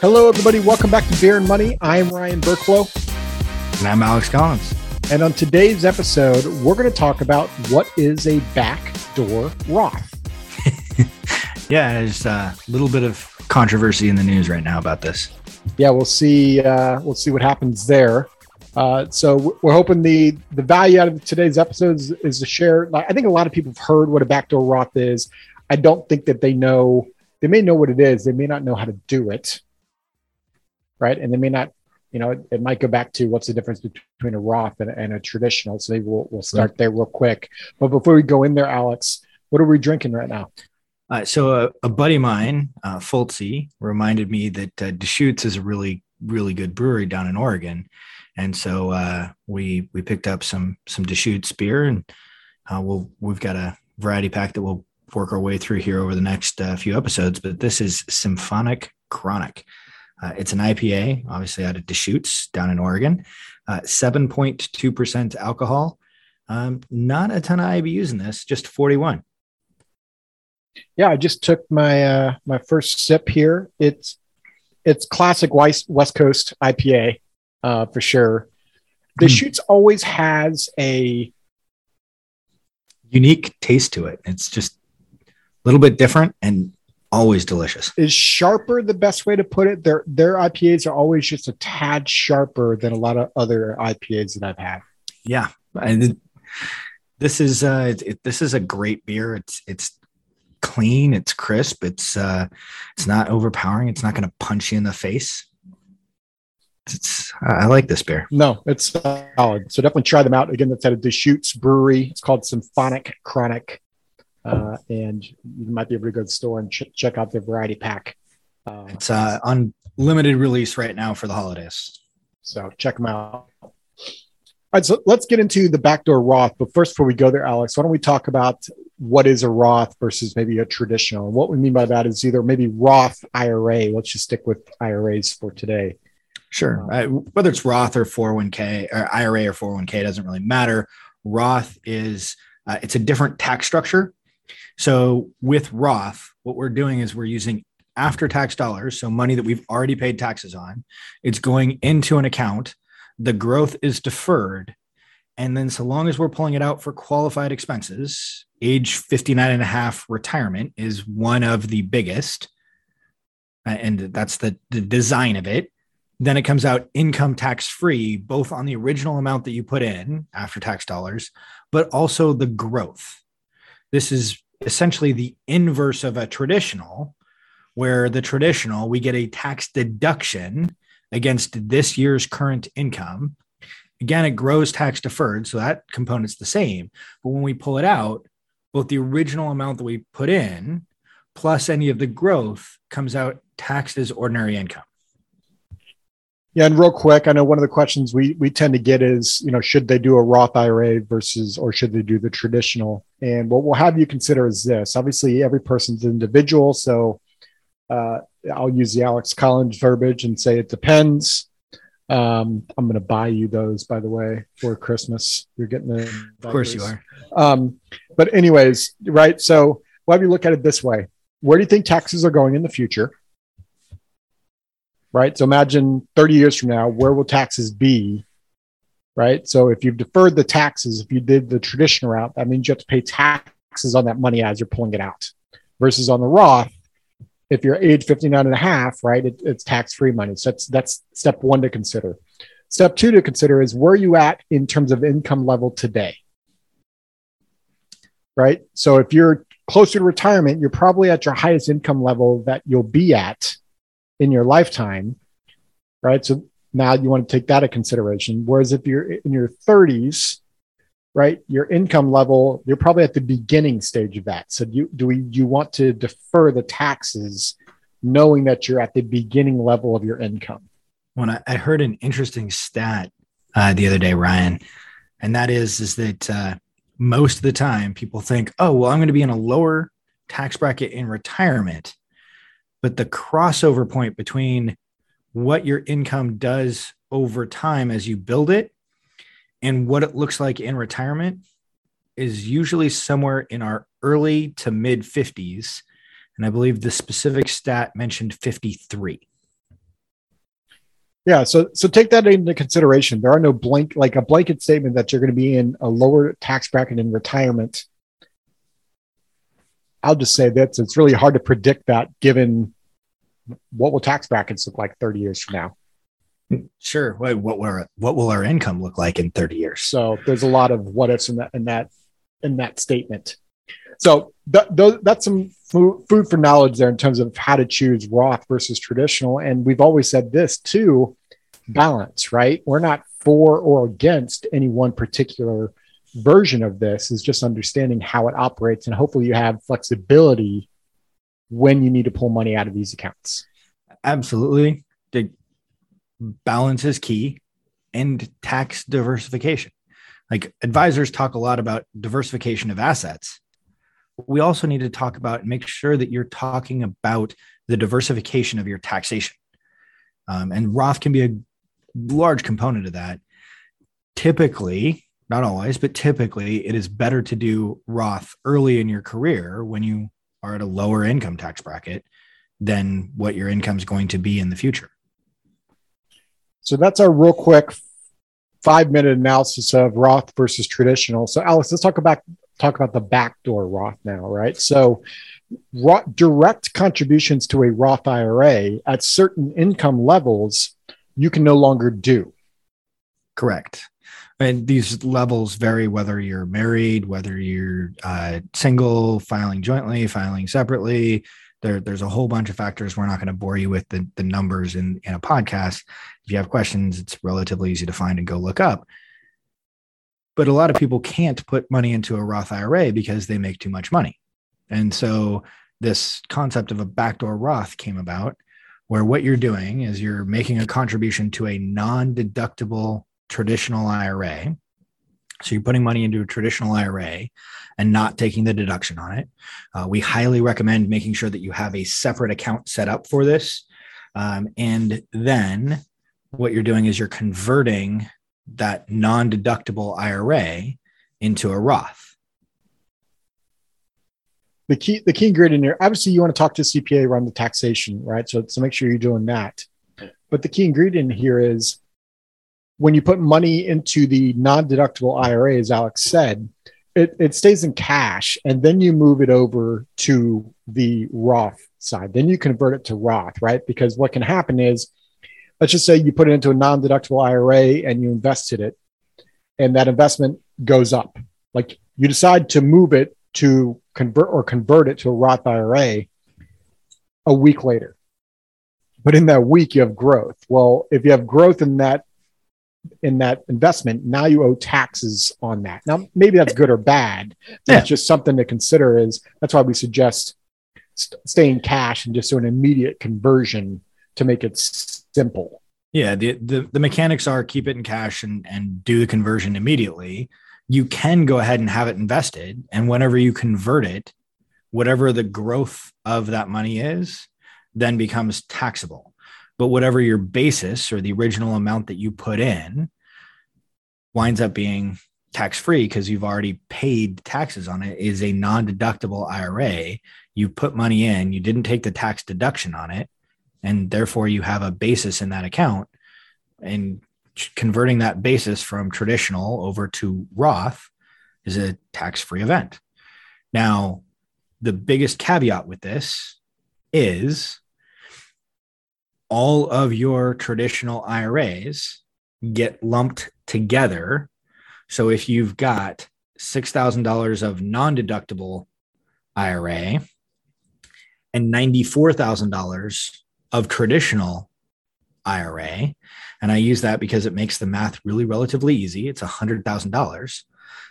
Hello, everybody. Welcome back to Beer and Money. I'm Ryan Burklow. And I'm Alex Collins. And on today's episode, we're going to talk about what is a backdoor Roth. yeah, there's a little bit of controversy in the news right now about this. Yeah, we'll see. Uh, we'll see what happens there. Uh, so we're hoping the the value out of today's episode is, is to share. I think a lot of people have heard what a backdoor Roth is. I don't think that they know. They may know what it is. They may not know how to do it. Right, and they may not. You know, it, it might go back to what's the difference between a Roth and, and a traditional. So maybe we'll, we'll start right. there real quick. But before we go in there, Alex, what are we drinking right now? Uh, so a, a, buddy of mine, uh, Fultzy, reminded me that uh, Deschutes is a really, really good brewery down in Oregon, and so uh, we we picked up some some Deschutes beer, and uh, we'll we've got a variety pack that we'll work our way through here over the next uh, few episodes. But this is Symphonic Chronic. Uh, it's an IPA, obviously out of Deschutes down in Oregon. Uh, seven point two percent alcohol. Um, not a ton of IBUs in this, just forty one yeah, I just took my uh, my first sip here. It's it's classic West West Coast IPA uh, for sure. The mm. shoots always has a unique taste to it. It's just a little bit different and always delicious. Is sharper the best way to put it? Their their IPAs are always just a tad sharper than a lot of other IPAs that I've had. Yeah, and this is uh, it, this is a great beer. It's it's clean, it's crisp, it's uh, it's not overpowering, it's not going to punch you in the face. It's, I like this beer. No, it's solid. So definitely try them out. Again, that's at the Deschutes Brewery. It's called Symphonic Chronic, uh, and you might be able to go to the store and ch- check out their variety pack. Uh, it's uh, on limited release right now for the holidays. So check them out. All right, so let's get into the backdoor Roth. But first, before we go there, Alex, why don't we talk about what is a Roth versus maybe a traditional. And what we mean by that is either maybe Roth IRA. Let's just stick with IRAs for today. Sure. Um, whether it's Roth or 401k or IRA or 401k doesn't really matter. Roth is uh, it's a different tax structure. So with Roth, what we're doing is we're using after tax dollars, so money that we've already paid taxes on. It's going into an account. The growth is deferred. And then so long as we're pulling it out for qualified expenses, age 59 and a half retirement is one of the biggest uh, and that's the, the design of it then it comes out income tax free both on the original amount that you put in after tax dollars but also the growth this is essentially the inverse of a traditional where the traditional we get a tax deduction against this year's current income again it grows tax deferred so that component's the same but when we pull it out both the original amount that we put in plus any of the growth comes out taxed as ordinary income. Yeah, and real quick, I know one of the questions we we tend to get is, you know, should they do a Roth IRA versus or should they do the traditional? And what we'll have you consider is this. Obviously, every person's individual, so uh, I'll use the Alex Collins verbiage and say it depends. Um, I'm going to buy you those, by the way, for Christmas. You're getting them. Of course you are. Um, but anyways, right. So why do you look at it this way? Where do you think taxes are going in the future? Right. So imagine 30 years from now, where will taxes be? Right. So if you've deferred the taxes, if you did the traditional route, that means you have to pay taxes on that money as you're pulling it out. Versus on the Roth, if you're age 59 and a half, right, it, it's tax free money. So that's, that's step one to consider. Step two to consider is where you at in terms of income level today? Right. So if you're closer to retirement, you're probably at your highest income level that you'll be at in your lifetime. Right. So now you want to take that into consideration. Whereas if you're in your 30s, right? Your income level, you're probably at the beginning stage of that. So you do we you want to defer the taxes knowing that you're at the beginning level of your income? When I, I heard an interesting stat uh, the other day, Ryan, and that is is that uh, most of the time people think, oh, well, I'm going to be in a lower tax bracket in retirement, but the crossover point between what your income does over time as you build it and what it looks like in retirement is usually somewhere in our early to mid 50s. And I believe the specific stat mentioned 53. Yeah, so so take that into consideration. There are no blank like a blanket statement that you're going to be in a lower tax bracket in retirement. I'll just say that it's really hard to predict that given what will tax brackets look like 30 years from now. Sure. What what will our, what will our income look like in 30 years? So there's a lot of what ifs in that in that in that statement. So th- th- that's some food, food for knowledge there in terms of how to choose Roth versus traditional. And we've always said this too: balance. Right? We're not for or against any one particular version of this. Is just understanding how it operates, and hopefully you have flexibility when you need to pull money out of these accounts. Absolutely. The balance is key and tax diversification. Like advisors talk a lot about diversification of assets. We also need to talk about make sure that you're talking about the diversification of your taxation. Um, and Roth can be a large component of that. Typically, not always, but typically, it is better to do Roth early in your career when you are at a lower income tax bracket than what your income is going to be in the future. So that's our real quick five minute analysis of Roth versus traditional. So Alex, let's talk about talk about the backdoor Roth now, right? So Roth, direct contributions to a Roth IRA at certain income levels you can no longer do. Correct. And these levels vary whether you're married, whether you're uh, single, filing jointly, filing separately. There, there's a whole bunch of factors. We're not going to bore you with the, the numbers in, in a podcast. If you have questions, it's relatively easy to find and go look up. But a lot of people can't put money into a Roth IRA because they make too much money. And so this concept of a backdoor Roth came about where what you're doing is you're making a contribution to a non deductible traditional IRA. So you're putting money into a traditional IRA and not taking the deduction on it. Uh, we highly recommend making sure that you have a separate account set up for this. Um, and then what you're doing is you're converting that non deductible IRA into a Roth. The key, the key ingredient here, obviously, you want to talk to CPA around the taxation, right? So, so make sure you're doing that. But the key ingredient here is when you put money into the non-deductible IRA, as Alex said, it, it stays in cash and then you move it over to the Roth side. Then you convert it to Roth, right? Because what can happen is, let's just say you put it into a non-deductible IRA and you invested it, and that investment goes up. Like you decide to move it to convert or convert it to a Roth IRA a week later. But in that week, you have growth. Well, if you have growth in that in that investment, now you owe taxes on that. Now, maybe that's good or bad. Yeah. It's just something to consider. Is that's why we suggest st- stay in cash and just do an immediate conversion to make it simple. Yeah, the, the the mechanics are keep it in cash and and do the conversion immediately. You can go ahead and have it invested, and whenever you convert it, whatever the growth of that money is, then becomes taxable but whatever your basis or the original amount that you put in winds up being tax free because you've already paid taxes on it is a non-deductible IRA. You put money in, you didn't take the tax deduction on it, and therefore you have a basis in that account. And converting that basis from traditional over to Roth is a tax-free event. Now, the biggest caveat with this is all of your traditional IRAs get lumped together. So if you've got $6,000 of non deductible IRA and $94,000 of traditional IRA, and I use that because it makes the math really relatively easy, it's $100,000.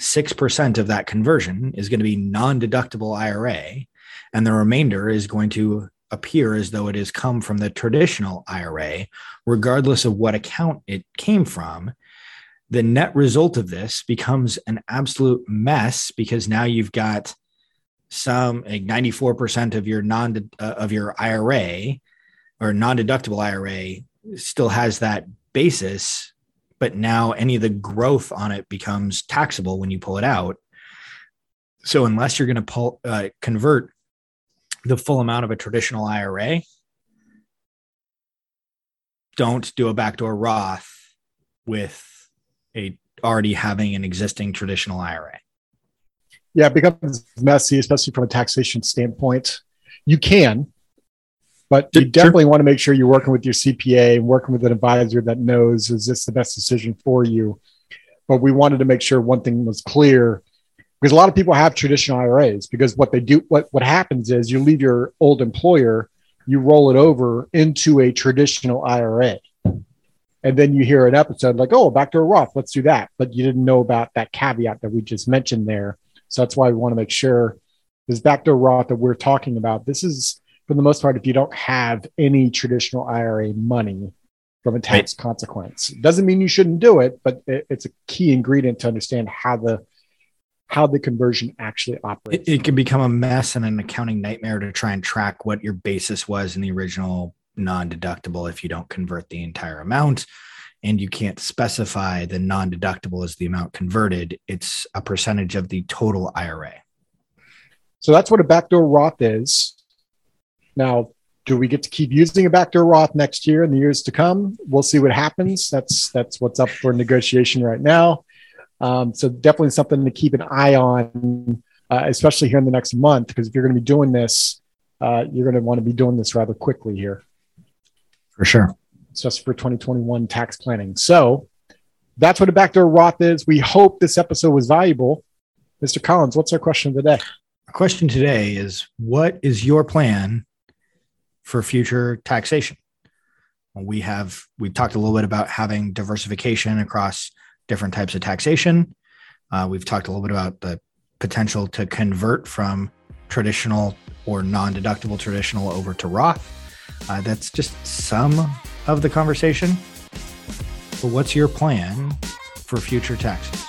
6% of that conversion is going to be non deductible IRA, and the remainder is going to appear as though it has come from the traditional IRA, regardless of what account it came from, the net result of this becomes an absolute mess because now you've got some like 94% of your non uh, of your IRA or non-deductible IRA still has that basis but now any of the growth on it becomes taxable when you pull it out. So unless you're going to pull uh, convert the full amount of a traditional IRA, don't do a backdoor Roth with a already having an existing traditional IRA. Yeah, it becomes messy, especially from a taxation standpoint. You can, but you definitely want to make sure you're working with your CPA and working with an advisor that knows is this the best decision for you. But we wanted to make sure one thing was clear because a lot of people have traditional IRAs because what they do, what, what happens is you leave your old employer, you roll it over into a traditional IRA. And then you hear an episode like, oh, back to a Roth, let's do that. But you didn't know about that caveat that we just mentioned there. So that's why we want to make sure this backdoor Roth that we're talking about, this is for the most part, if you don't have any traditional IRA money from a tax right. consequence. It doesn't mean you shouldn't do it, but it, it's a key ingredient to understand how the how the conversion actually operates. It, it, can become a mess and an accounting nightmare to try and track what your basis was in the original non-deductible if you don't convert the entire amount. And you can't specify the non-deductible as the amount converted. It's a percentage of the total ira so that's what a backdoor roth is. Now do we get to keep using a backdoor roth next year and the years to come? We'll see what happens. That's that's what's up for negotiation right now um, so definitely something to keep an eye on uh, especially here in the next month because if you're going to be doing this uh, you're going to want to be doing this rather quickly here for sure. It's just for 2021 tax planning. So that's what a backdoor Roth is. We hope this episode was valuable. Mr. Collins, what's our question of the day? Our question today is What is your plan for future taxation? We have, we talked a little bit about having diversification across different types of taxation. Uh, we've talked a little bit about the potential to convert from traditional or non deductible traditional over to Roth. Uh, that's just some of the conversation. But what's your plan for future taxes?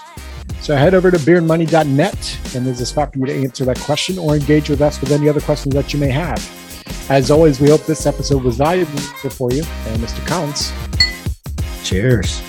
So head over to beerandmoney.net and there's a spot for you to answer that question or engage with us with any other questions that you may have. As always, we hope this episode was valuable for you. And Mr. Collins. Cheers.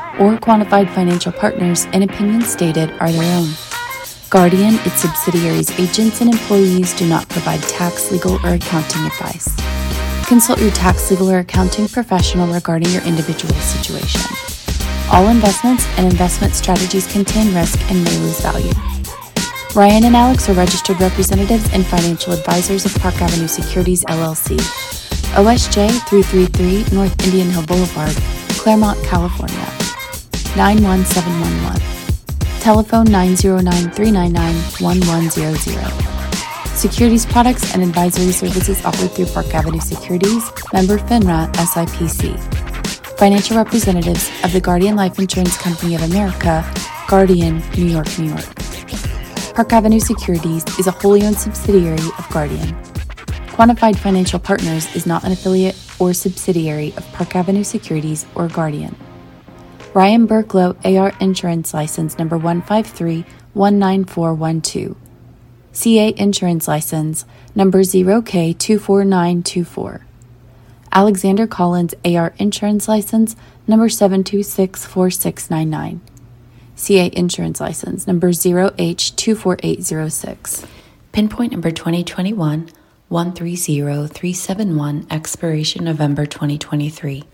or Quantified Financial Partners, and opinions stated are their own. Guardian, its subsidiaries, agents, and employees do not provide tax, legal, or accounting advice. Consult your tax, legal, or accounting professional regarding your individual situation. All investments and investment strategies contain risk and may lose value. Ryan and Alex are registered representatives and financial advisors of Park Avenue Securities LLC, OSJ 333 North Indian Hill Boulevard, Claremont, California 91711. Telephone 909 399 1100. Securities products and advisory services offered through Park Avenue Securities, member FINRA SIPC. Financial representatives of the Guardian Life Insurance Company of America, Guardian, New York, New York. Park Avenue Securities is a wholly owned subsidiary of Guardian. Quantified Financial Partners is not an affiliate or subsidiary of Park Avenue Securities or Guardian. Ryan Burklow AR Insurance License number 153 19412. CA Insurance License number 0K24924. Alexander Collins AR Insurance License number 7264699. CA Insurance License number 0H24806. Pinpoint number 2021 130371, expiration November 2023.